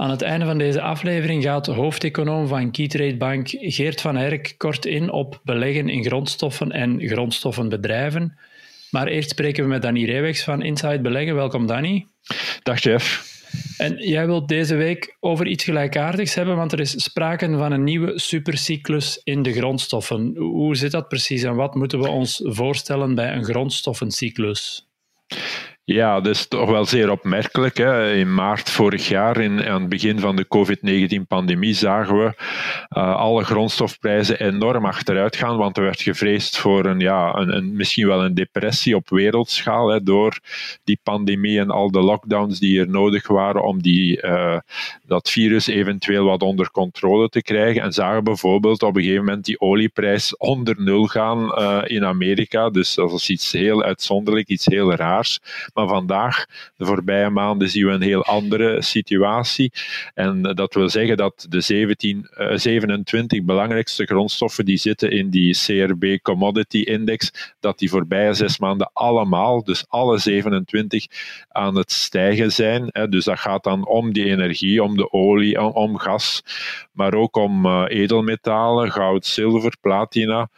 Aan het einde van deze aflevering gaat de hoofdeconoom van Keytrade Bank Geert van Herk kort in op beleggen in grondstoffen en grondstoffenbedrijven. Maar eerst spreken we met Danny Reewegs van Inside Beleggen. Welkom Danny. Dag Jeff. En jij wilt deze week over iets gelijkaardigs hebben, want er is sprake van een nieuwe supercyclus in de grondstoffen. Hoe zit dat precies en wat moeten we ons voorstellen bij een grondstoffencyclus? Ja, dat is toch wel zeer opmerkelijk. Hè. In maart vorig jaar, in, aan het begin van de COVID-19-pandemie, zagen we uh, alle grondstofprijzen enorm achteruit gaan, want er werd gevreesd voor een, ja, een, een misschien wel een depressie op wereldschaal hè, door die pandemie en al de lockdowns die er nodig waren om die, uh, dat virus eventueel wat onder controle te krijgen. En zagen bijvoorbeeld op een gegeven moment die olieprijs onder nul gaan uh, in Amerika. Dus dat is iets heel uitzonderlijk, iets heel raars. Maar vandaag, de voorbije maanden, zien we een heel andere situatie. En dat wil zeggen dat de 17, uh, 27 belangrijkste grondstoffen die zitten in die CRB Commodity Index, dat die voorbije zes maanden allemaal, dus alle 27, aan het stijgen zijn. Dus dat gaat dan om die energie, om de olie, om, gas, maar ook om uh, edelmetalen, goud, zilver, platina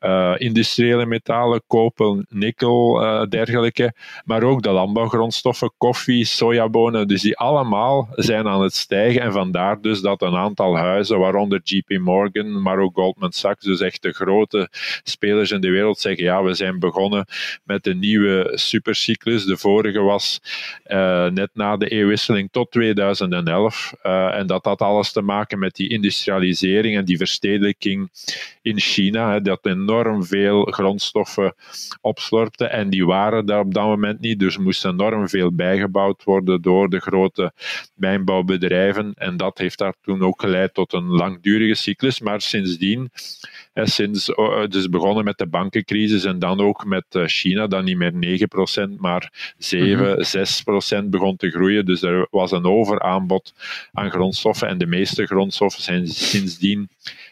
uh, industriële metalen, koper, nikkel, uh, dergelijke. Maar ook de landbouwgrondstoffen, koffie, sojabonen. Dus die allemaal zijn aan het stijgen. En vandaar dus dat een aantal huizen, waaronder JP Morgan, maar ook Goldman Sachs, dus echt de grote spelers in de wereld, zeggen: ja, we zijn begonnen met een nieuwe supercyclus. De vorige was uh, net na de eeuwwisseling tot 2011. en dat had alles te maken met die industrialisering en die verstedelijking in China. Hè, dat een enorm veel grondstoffen opslorpte. En die waren daar op dat moment niet. Dus moest enorm veel bijgebouwd worden door de grote mijnbouwbedrijven. En dat heeft daar toen ook geleid tot een langdurige cyclus. Maar sindsdien, sinds dus begonnen met de bankencrisis en dan ook met eh, China, dat niet meer 9%, maar 7, mm -hmm. 6% begon te groeien. Dus er was een overaanbod aan grondstoffen. En de meeste grondstoffen zijn sindsdien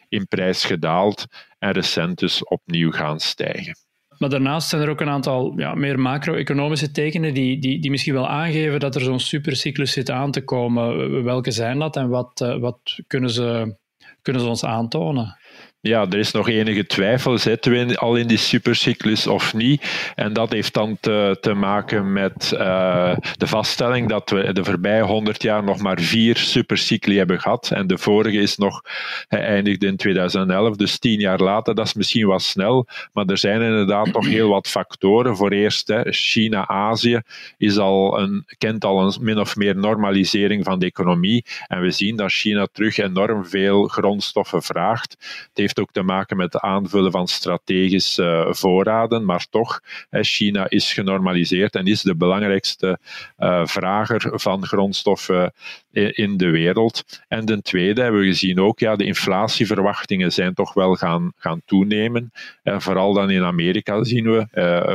in prijs gedaald en recent dus opnieuw gaan stijgen. Maar daarnaast zijn er ook een aantal ja, meer macro-economische tekenen die, die, die misschien wel aangeven dat er zo'n supercyclus zit aan te komen. Welke zijn dat en wat, uh, wat kunnen, ze, kunnen ze ons aantonen? Ja, er is nog enige twijfel, zitten we al in die supercyclus of niet? En dat heeft dan te, maken met uh, de vaststelling dat we de voorbije 100 jaar nog maar vier supercycli hebben gehad. En de vorige is nog geëindigd in 2011, dus tien jaar later. Dat is misschien wat snel, maar er zijn inderdaad nog heel wat factoren. Voor eerst, China-Azië kent al een min of meer normalisering van de economie. En we zien dat China terug enorm veel grondstoffen vraagt. Heeft ook te maken met het aanvullen van strategische uh, voorraden, maar toch, China is genormaliseerd en is de belangrijkste uh, vrager van grondstoffen in de wereld. En ten tweede hebben we gezien ook, ja, de inflatieverwachtingen zijn toch wel gaan, gaan toenemen. Vooral dan in Amerika zien we,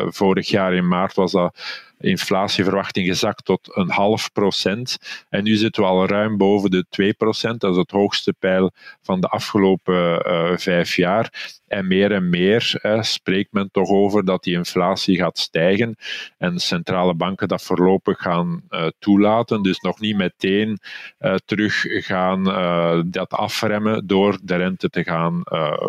vorig jaar in maart was dat inflatieverwachting gezakt tot een half procent. En nu zitten we al ruim boven de 2 procent. Dat is het hoogste pijl van de afgelopen uh, vijf jaar. En meer en meer eh, spreekt men toch over dat die inflatie gaat stijgen. En centrale banken dat voorlopig gaan uh, toelaten. Dus nog niet meteen uh, terug gaan dat afremmen door de rente te gaan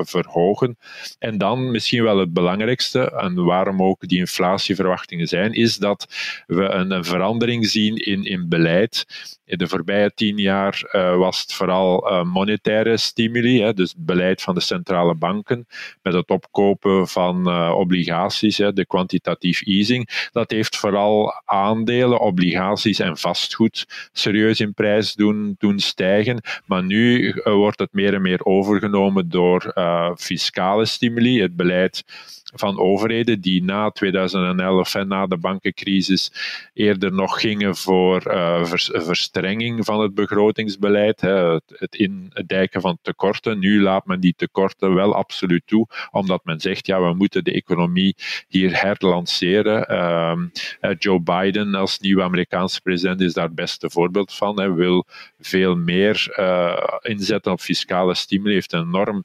verhogen. En dan misschien wel het belangrijkste, en waarom ook die inflatieverwachtingen zijn, is dat we een, een verandering zien in, in beleid. In de voorbije tien jaar uh, was het vooral uh, monetaire stimuli, hè, dus beleid van de centrale banken, met het opkopen van uh, obligaties, hè, de quantitatief easing. Dat heeft vooral aandelen, obligaties en vastgoed serieus in prijs doen, doen stijgen. Maar nu wordt het meer en meer overgenomen door fiscale stimuli, het beleid van overheden die na 2011 en na de bankencrisis eerder nog gingen voor uh, verstrenging van het begrotingsbeleid, hè, het, indijken van tekorten. Nu laat men die tekorten wel absoluut toe, omdat men zegt, ja, we moeten de economie hier herlanceren. Uh, Joe Biden als nieuwe Amerikaanse president is daar het beste voorbeeld van. Hij wil veel meer uh, inzetten op fiscale stimuli, heeft een enorm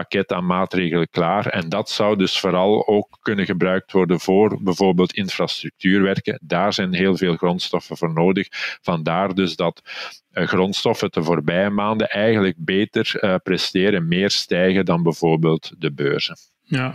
pakket aan maatregelen klaar. En dat zou dus vooral ook kunnen gebruikt worden voor bijvoorbeeld infrastructuurwerken. Daar zijn heel veel grondstoffen voor nodig. Vandaar dus dat uh, grondstoffen de voorbije maanden eigenlijk beter uh, presteren, meer stijgen dan bijvoorbeeld de beurzen. Ja,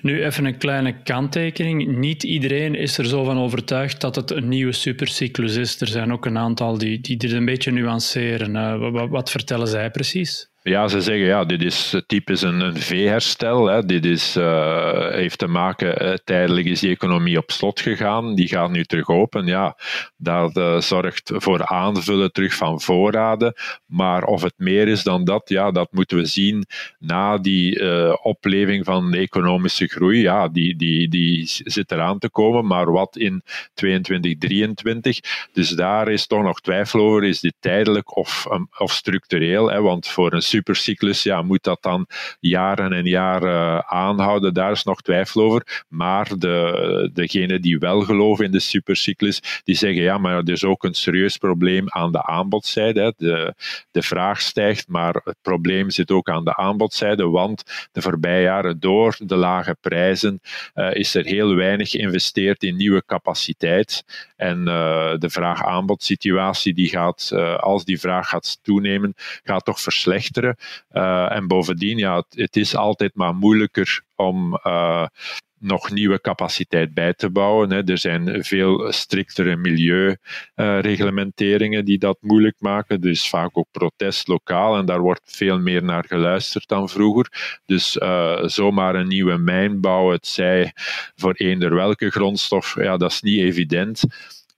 nu even een kleine kanttekening. Niet iedereen is er zo van overtuigd dat het een nieuwe supercyclus is. Er zijn ook een aantal die, die dit een beetje nuanceren. Uh, wat, wat vertellen zij precies? Ja, ze zeggen ja, dit is typisch een, een V-herstel. Dit is, uh, heeft te maken, uh, tijdelijk is die economie op slot gegaan, die gaat nu terug open. Ja, dat uh, zorgt voor aanvullen terug van voorraden. Maar of het meer is dan dat, ja, dat moeten we zien na die opleving van de economische groei. Ja, die, die, die zit eraan te komen, maar wat in 22, 23. Dus daar is toch nog twijfel over, is dit tijdelijk of, of structureel? Hè? Want voor een supercyclus, ja, moet dat dan jaren en jaren aanhouden? Daar is nog twijfel over. Maar de, degenen die wel geloven in de supercyclus, die zeggen ja, maar er is ook een serieus probleem aan de aanbodzijde. De, de vraag stijgt, maar het probleem zit ook aan de aanbodzijde, want de voorbije jaren door de lage prijzen uh, is er heel weinig geïnvesteerd in nieuwe capaciteit. En uh, de vraag-aanbodsituatie die gaat, als die vraag gaat toenemen, gaat toch verslechteren. Uh, en bovendien, ja, het, is altijd maar moeilijker om uh, nog nieuwe capaciteit bij te bouwen. Er zijn veel striktere milieureglementeringen die dat moeilijk maken. Er is vaak ook protest lokaal en daar wordt veel meer naar geluisterd dan vroeger. Dus uh, zomaar een nieuwe mijn bouwen, het zij voor eender welke grondstof, ja, dat is niet evident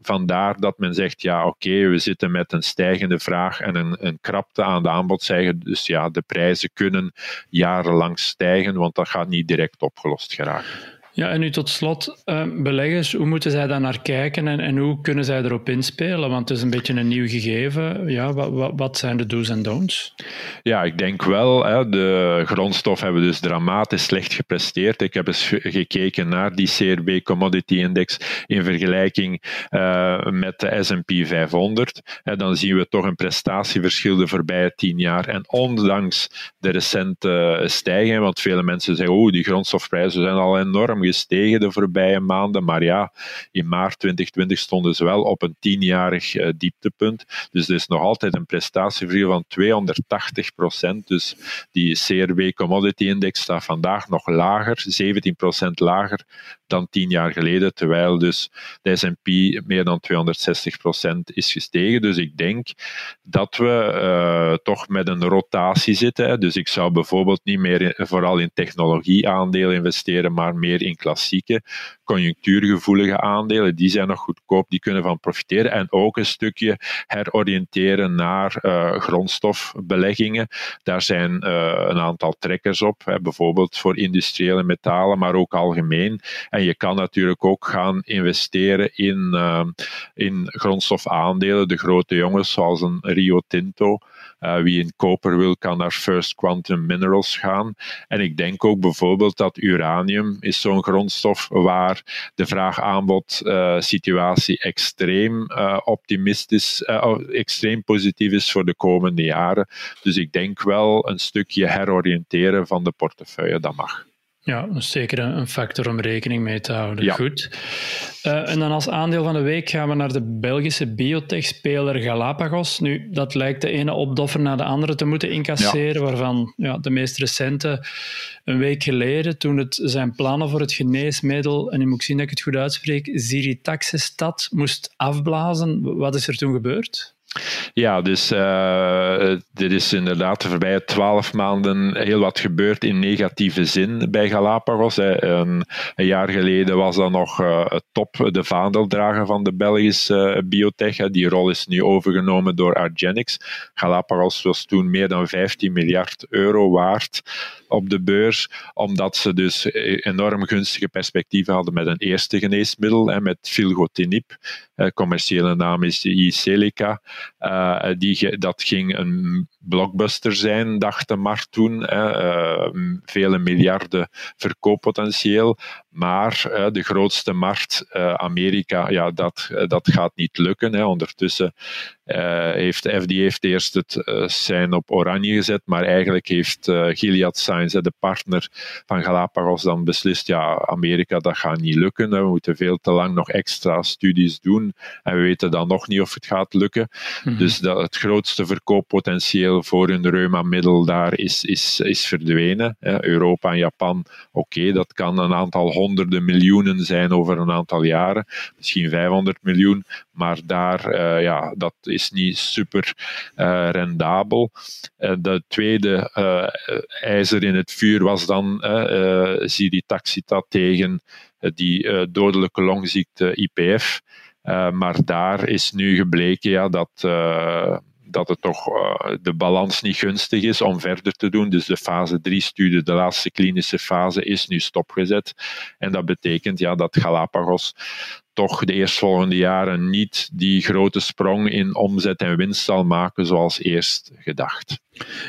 vandaar dat men zegt, ja oké, we zitten met een stijgende vraag en een, een krapte aan de aanbodzijde. Dus ja, de prijzen kunnen jarenlang stijgen, want dat gaat niet direct opgelost geraken. Ja, en nu tot slot, uh, beleggers, hoe moeten zij daar naar kijken en, en hoe kunnen zij erop inspelen? Want het is een beetje een nieuw gegeven. Ja, wat, wat, wat zijn de do's en don'ts? Ja, ik denk wel, hè, de grondstof hebben dus dramatisch slecht gepresteerd. Ik heb eens gekeken naar die CRB Commodity Index in vergelijking uh, met de S&P 500. En dan zien we toch een prestatieverschil de voorbije tien jaar. En ondanks de recente stijging, want vele mensen zeggen, oh, die grondstofprijzen zijn al enorm gestegen de voorbije maanden. Maar ja, in maart 2020 stonden ze wel op een tienjarig uh, dieptepunt. Dus er is nog altijd een prestatieverschil van 280 procent. Dus die CRW Commodity Index staat vandaag nog lager, 17 procent lager dan tien jaar geleden, terwijl dus de S&P meer dan 260 procent is gestegen. Dus ik denk dat we uh, toch met een rotatie zitten. Dus ik zou bijvoorbeeld niet meer vooral in technologieaandelen investeren, maar meer in klassieke conjunctuurgevoelige aandelen. Die zijn nog goedkoop, die kunnen van profiteren. En ook een stukje heroriënteren naar uh, grondstofbeleggingen. Daar zijn uh, een aantal trekkers op, hè, bijvoorbeeld voor industriële metalen, maar ook algemeen. En je kan natuurlijk ook gaan investeren in, uh, in grondstofaandelen, de grote jongens zoals een Rio Tinto. Uh, wie in koper wil, kan naar First Quantum Minerals gaan. En ik denk ook bijvoorbeeld dat uranium is zo'n grondstof waar de vraag-aanbod uh, situatie extreem uh, optimistisch, extreem positief is voor de komende jaren. Dus ik denk wel een stukje heroriënteren van de portefeuille, dat mag. Ja, zeker een factor om rekening mee te houden. Goed. Uh, en dan als aandeel van de week gaan we naar de Belgische biotech-speler Galapagos. Nu, dat lijkt de ene opdoffer na de andere te moeten incasseren, waarvan ja, de meest recente een week geleden, toen het zijn plannen voor het geneesmiddel, en ik moet zien dat ik het goed uitspreek, Ziritaxestat moest afblazen. Wat is er toen gebeurd? Ja, dus uh, er is inderdaad de voorbije twaalf maanden heel wat gebeurd in negatieve zin bij Galapagos. Een, een, jaar geleden was dat nog uh, top, de vaandeldrager van de Belgische biotech. Die rol is nu overgenomen door Argenix. Galapagos was toen meer dan 15 miljard euro waard op de beurs, omdat ze dus enorm gunstige perspectieven hadden met een eerste geneesmiddel, hè, met filgotinib. commerciële naam is I-Celica. Uh, die, dat ging een blockbuster zijn, dacht de markt toen. Uh, vele miljarden verkooppotentieel. Maar de grootste markt, Amerika, ja, dat, dat gaat niet lukken. Hè. Ondertussen heeft de FDA heeft eerst het zijn op oranje gezet, maar eigenlijk heeft Gilead Sciences, de partner van Galapagos, dan beslist, ja, Amerika, dat gaat niet lukken. We moeten veel te lang nog extra studies doen en we weten dan nog niet of het gaat lukken. Mhm. Dus dat, het grootste verkooppotentieel voor een reuma-middel daar is, is, is verdwenen. Europa en Japan, oké, dat kan een aantal honderden miljoenen zijn over een aantal jaren, misschien 500 miljoen, maar daar, uh, ja, dat is niet super uh, rendabel. Uh, de tweede ijzer in het vuur was dan uh, Ziritaxita tegen die dodelijke longziekte IPF. maar daar is nu gebleken ja, dat dat het toch de balans niet gunstig is om verder te doen. Dus de fase 3-studie, de laatste klinische fase, is nu stopgezet. En dat betekent ja, dat Galapagos toch de eerstvolgende jaren niet die grote sprong in omzet en winst zal maken zoals eerst gedacht.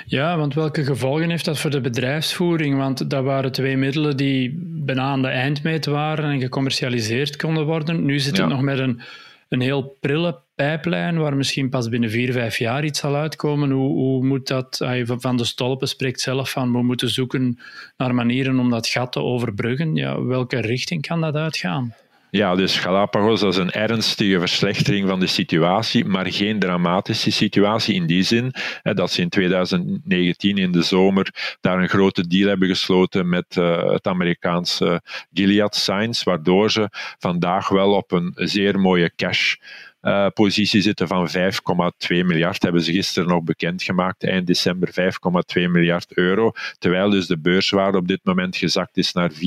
Ja, want welke gevolgen heeft dat voor de bedrijfsvoering? Want dat waren twee middelen die bijna aan de eindmeet waren en gecommercialiseerd konden worden. Nu zit het nog met een, een heel prille pijplijn waar misschien pas binnen vier, vijf jaar iets zal uitkomen. Hoe, hoe moet dat? Van de Stolpen spreekt zelf van we moeten zoeken naar manieren om dat gat te overbruggen. Ja, welke richting kan dat uitgaan? Ja, dus Galapagos is een ernstige verslechtering van de situatie, maar geen dramatische situatie in die zin hè, dat ze in 2019 in de zomer daar een grote deal hebben gesloten met uh, het Amerikaanse Gilead Sciences, waardoor ze vandaag wel op een zeer mooie cash uh, positie zitten van 5,2 miljard, hebben ze gisteren nog bekendgemaakt, eind december 5,2 miljard euro, terwijl dus de beurswaarde op dit moment gezakt is naar 4,5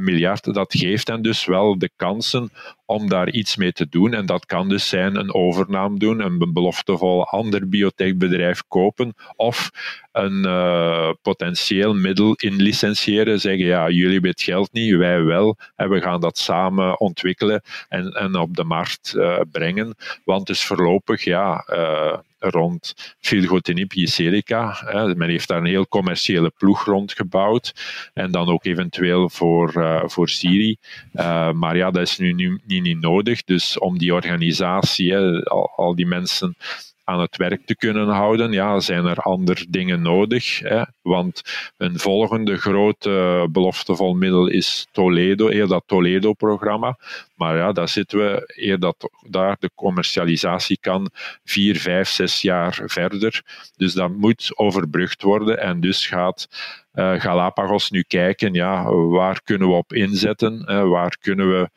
miljard. Dat geeft hen dus wel de kansen om daar iets mee te doen. En dat kan dus zijn een overname doen, een beloftevol ander biotechbedrijf kopen of een uh, potentieel middel inlicentiëren. Zeggen, ja, jullie hebben het geld niet, wij wel. En we gaan dat samen ontwikkelen en, en op de markt uh, brengen. Want dus voorlopig, ja, uh, rond filgotinib Jyserica. Men heeft daar een heel commerciële ploeg rond gebouwd. En dan ook eventueel voor, uh, voor Siri. Uh, maar ja, dat is nu, niet, niet nodig. Dus om die organisatie, al, al die mensen aan het werk te kunnen houden, ja, zijn er andere dingen nodig. Hè? Want een volgende grote beloftevol middel is Toledo, heel dat Toledo-programma. Maar ja, daar zitten we, eer dat daar de commercialisatie kan, vier, vijf, zes jaar verder. Dus dat moet overbrugd worden en dus gaat uh, Galapagos nu kijken, ja, waar kunnen we op inzetten, uh, waar kunnen we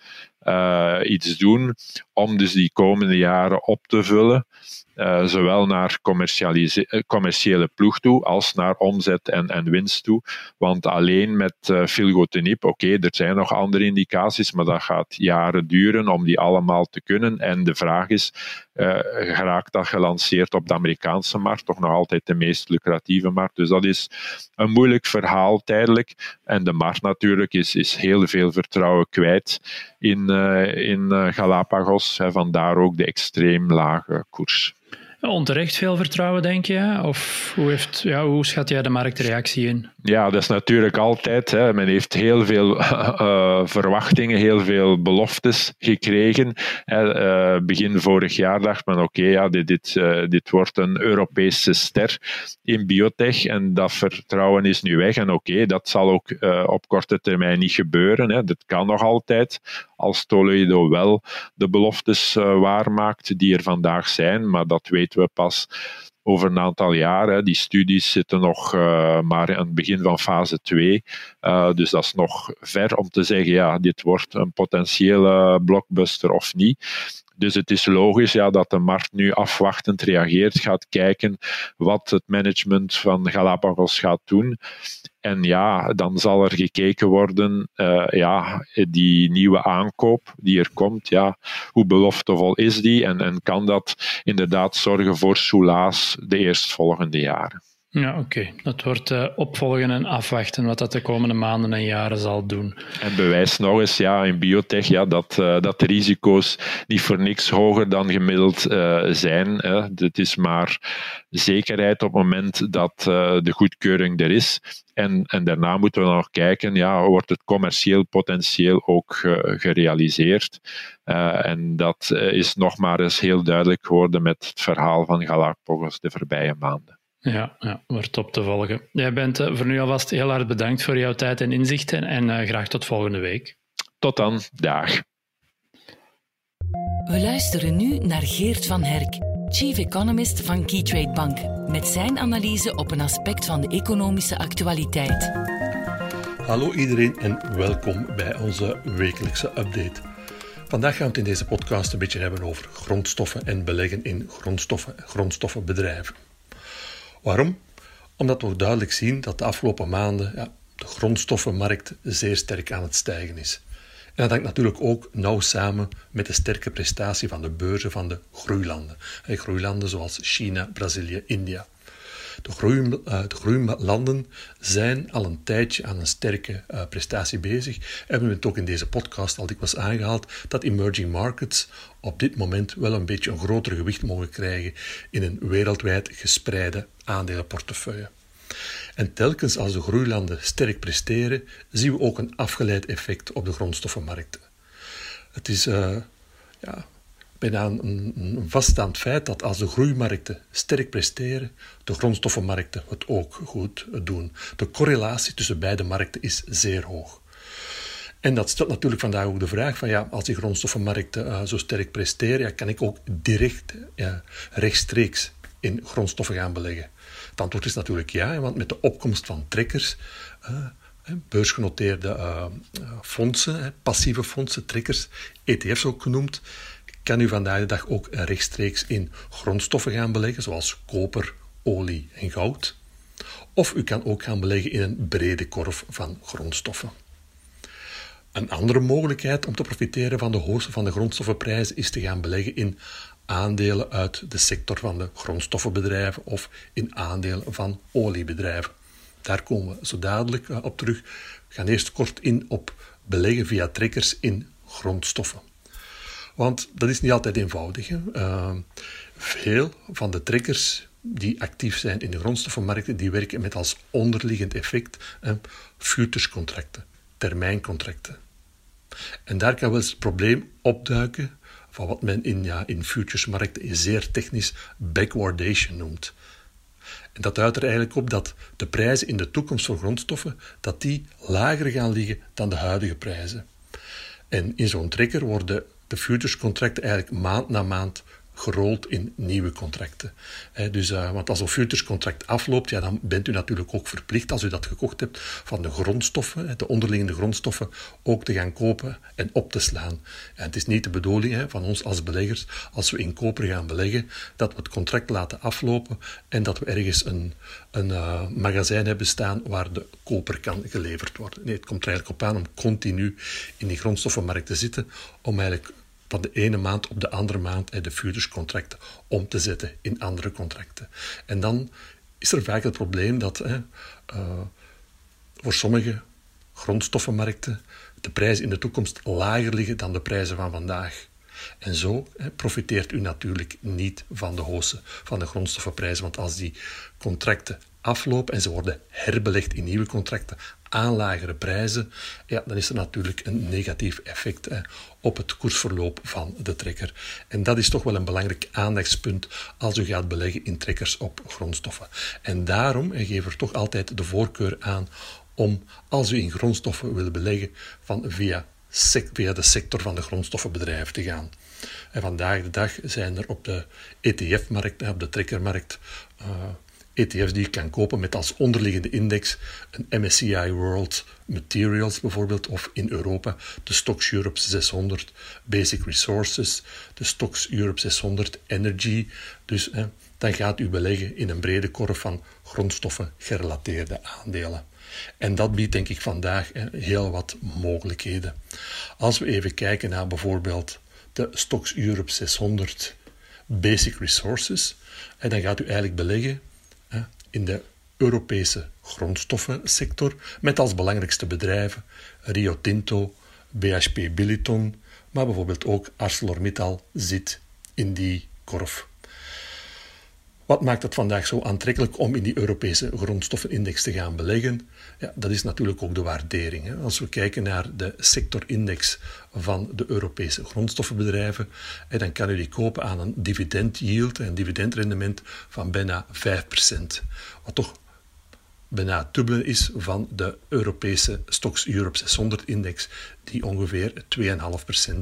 uh, iets doen om dus die komende jaren op te vullen. Uh, zowel naar eh, commerciële ploeg toe als naar omzet en, en winst toe. Want alleen met uh, filgotinib, oké, er zijn nog andere indicaties, maar dat gaat jaren duren om die allemaal te kunnen. En de vraag is, geraakt dat gelanceerd op de Amerikaanse markt, toch nog altijd de meest lucratieve markt. Dus dat is een moeilijk verhaal tijdelijk. En de markt natuurlijk is, is heel veel vertrouwen kwijt in, in Galapagos. Hè, vandaar ook de extreem lage koers. Onterecht veel vertrouwen, denk je? Of hoe, heeft, ja, hoe schat jij de marktreactie in? Ja, dat is natuurlijk altijd. Hè. Men heeft heel veel uh, verwachtingen, heel veel beloftes gekregen. Uh, begin vorig jaar dacht men: oké, ja, dit, dit, uh, dit wordt een Europese ster in biotech. En dat vertrouwen is nu weg. En oké, dat zal ook op korte termijn niet gebeuren. Hè. Dat kan nog altijd als Toledo wel de beloftes waarmaakt die er vandaag zijn. Maar dat weten we pas over een aantal jaar. Die studies zitten nog uh, maar aan het begin van fase 2. Uh, dus dat is nog ver om te zeggen, ja, dit wordt een potentiële blockbuster of niet. Dus het is logisch ja, dat de markt nu afwachtend reageert, gaat kijken wat het management van Galapagos gaat doen. En ja, dan zal er gekeken worden, uh, ja, die nieuwe aankoop die er komt, ja, hoe beloftevol is die en, en kan dat inderdaad zorgen voor soelaas de eerstvolgende jaren. Ja, oké. Dat wordt uh, opvolgen en afwachten wat dat de komende maanden en jaren zal doen. En bewijs nog eens, ja, in biotech, ja, dat, uh, dat de risico's niet voor niks hoger dan gemiddeld uh, zijn. Hè. Het is maar zekerheid op het moment dat de goedkeuring er is. En, en daarna moeten we nog kijken, ja, wordt het commercieel potentieel ook gerealiseerd? en dat is nog maar eens heel duidelijk geworden met het verhaal van Galapagos de voorbije maanden. Ja, ja, wordt op te volgen. Jij bent uh, voor nu alvast heel hard bedankt voor jouw tijd en inzichten en uh, graag tot volgende week. Tot dan, dag. We luisteren nu naar Geert van Herk, Chief Economist van Keytrade Bank, met zijn analyse op een aspect van de economische actualiteit. Hallo iedereen en welkom bij onze wekelijkse update. Vandaag gaan we het in deze podcast een beetje hebben over grondstoffen en beleggen in grondstoffen en grondstoffenbedrijven. Waarom? Omdat we duidelijk zien dat de afgelopen maanden ja, de grondstoffenmarkt zeer sterk aan het stijgen is. En dat hangt natuurlijk ook nauw samen met de sterke prestatie van de beurzen van de groeilanden. Groeilanden zoals China, Brazilië, India. De, groei, uh, de groeilanden zijn al een tijdje aan een sterke uh, prestatie bezig. En we hebben het ook in deze podcast al dikwijls aangehaald dat emerging markets op dit moment wel een beetje een groter gewicht mogen krijgen in een wereldwijd gespreide aandelenportefeuille. En telkens als de groeilanden sterk presteren, zien we ook een afgeleid effect op de grondstoffenmarkten. Het is uh, ja, bijna een, een vaststaand feit dat als de groeimarkten sterk presteren, de grondstoffenmarkten het ook goed doen. De correlatie tussen beide markten is zeer hoog. En dat stelt natuurlijk vandaag ook de vraag van ja, als die grondstoffenmarkten uh, zo sterk presteren, ja, kan ik ook direct rechtstreeks in grondstoffen gaan beleggen? Het antwoord is natuurlijk ja, want met de opkomst van trekkers, uh, beursgenoteerde fondsen, passieve fondsen, trekkers, ETF's ook genoemd, kan u vandaag de dag ook rechtstreeks in grondstoffen gaan beleggen, zoals koper, olie en goud. Of u kan ook gaan beleggen in een brede korf van grondstoffen. Een andere mogelijkheid om te profiteren van de hoogste van de grondstoffenprijzen is te gaan beleggen in aandelen uit de sector van de grondstoffenbedrijven of in aandelen van oliebedrijven. Daar komen we zo dadelijk eh, op terug. We gaan eerst kort in op beleggen via trekkers in grondstoffen. Want dat is niet altijd eenvoudig. Hè? Uh, veel van de trekkers die actief zijn in de grondstoffenmarkten, die werken met als onderliggend effect futurescontracten, termijncontracten. En daar kan wel eens het probleem opduiken van wat men in, ja, in futuresmarkten zeer technisch backwardation noemt. En dat duidt er eigenlijk op dat de prijzen in de toekomst voor grondstoffen dat die lager gaan liggen dan de huidige prijzen. En in zo'n trigger worden de futurescontracten eigenlijk maand na maand gerold in nieuwe contracten. dus, uh, want als een futurescontract afloopt, ja, dan bent u natuurlijk ook verplicht, als u dat gekocht hebt, van de grondstoffen, de onderliggende grondstoffen, ook te gaan kopen en op te slaan. En het is niet de bedoeling van ons als beleggers, als we in koper gaan beleggen, dat we het contract laten aflopen en dat we ergens een, een uh, magazijn hebben staan waar de koper kan geleverd worden. Nee, het komt er eigenlijk op aan om continu in die grondstoffenmarkt te zitten, om eigenlijk van de ene maand op de andere maand de futurescontracten om te zetten in andere contracten. En dan is er vaak het probleem dat uh, voor sommige grondstoffenmarkten de prijzen in de toekomst lager liggen dan de prijzen van vandaag. En zo profiteert u natuurlijk niet van de hoogste van de grondstoffenprijzen, want als die contracten aflopen en ze worden herbelegd in nieuwe contracten aan lagere prijzen, ja, dan is er natuurlijk een negatief effect op het koersverloop van de trekker. En dat is toch wel een belangrijk aandachtspunt als u gaat beleggen in trekkers op grondstoffen. En daarom geef er toch altijd de voorkeur aan om, als u in grondstoffen wil beleggen, van via, de sector van de grondstoffenbedrijven te gaan. En vandaag de dag zijn er op de ETF-markt, op de trekkermarkt, uh, ETF's die je kan kopen met als onderliggende index een MSCI World Materials bijvoorbeeld, of in Europa de Stocks Europe 600 Basic Resources, de Stocks Europe 600 Energy. Dus hè, dan gaat u beleggen in een brede korf van grondstoffen gerelateerde aandelen. En dat biedt denk ik vandaag heel wat mogelijkheden. Als we even kijken naar bijvoorbeeld de Stocks Europe 600 Basic Resources, dan gaat u eigenlijk beleggen in de Europese grondstoffensector met als belangrijkste bedrijven Rio Tinto, BHP Billiton, maar bijvoorbeeld ook ArcelorMittal zit in die korf. Wat maakt het vandaag zo aantrekkelijk om in die Europese grondstoffenindex te gaan beleggen? Ja, dat is natuurlijk ook de waardering. Als we kijken naar de sectorindex van de Europese grondstoffenbedrijven, dan kan u die kopen aan een dividend yield, een dividendrendement van bijna 5%. Wat toch bijna het dubbele is van de Europese Stocks Europe 600 index, die ongeveer 2,5%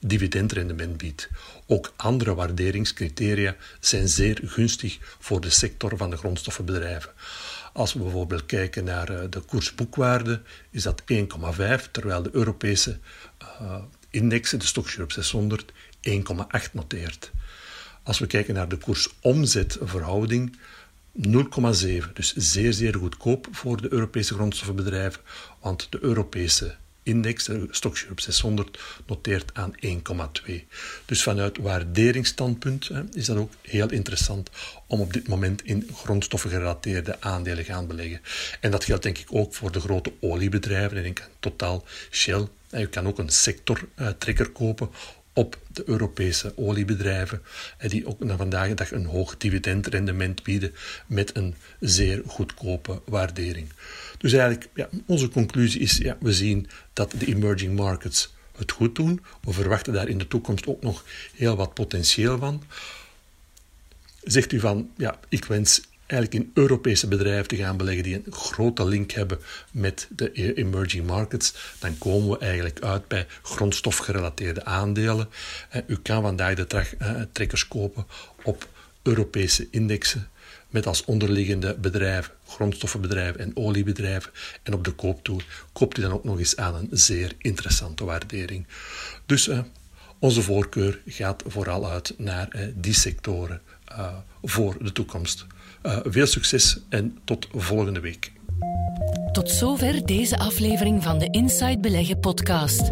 dividendrendement biedt. Ook andere waarderingscriteria zijn zeer gunstig voor de sector van de grondstoffenbedrijven. Als we bijvoorbeeld kijken naar eh, de koersboekwaarde, is dat 1,5, terwijl de Europese uh, indexen, de Stoxx Europe 600, 1,8 noteert. Als we kijken naar de koersomzetverhouding, 0,7. Dus zeer, zeer goedkoop voor de Europese grondstoffenbedrijven, want de Europese index, de Europe 600, noteert aan 1,2. Dus vanuit waarderingsstandpunt is dat ook heel interessant om op dit moment in grondstoffen gerelateerde aandelen gaan beleggen. En dat geldt denk ik ook voor de grote oliebedrijven. En ik Total, Shell. En je kan ook een sectortrekker kopen op de Europese oliebedrijven, die ook naar vandaag de dag een hoog dividendrendement bieden met een zeer goedkope waardering. Dus eigenlijk, ja, onze conclusie is, ja, we zien dat de emerging markets het goed doen. We verwachten daar in de toekomst ook nog heel wat potentieel van. Zegt u van, ja, ik wens eigenlijk in Europese bedrijven te gaan beleggen die een grote link hebben met de emerging markets, dan komen we eigenlijk uit bij grondstofgerelateerde aandelen. U kan vandaag de eh, trekkers kopen op Europese indexen met als onderliggende bedrijven, grondstoffenbedrijven en oliebedrijven. En op de kooptoer koopt u dan ook nog eens aan een zeer interessante waardering. Dus uh, onze voorkeur gaat vooral uit naar die sectoren voor de toekomst. Veel succes en tot volgende week. Tot zover deze aflevering van de Inside Beleggen podcast.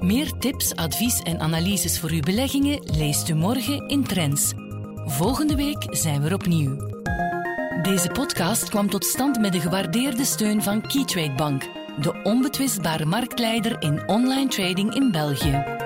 Meer tips, advies en analyses voor uw beleggingen leest u morgen in Trends. Volgende week zijn we er opnieuw. Deze podcast kwam tot stand met de gewaardeerde steun van Keytrade Bank, de onbetwistbare marktleider in online trading in België.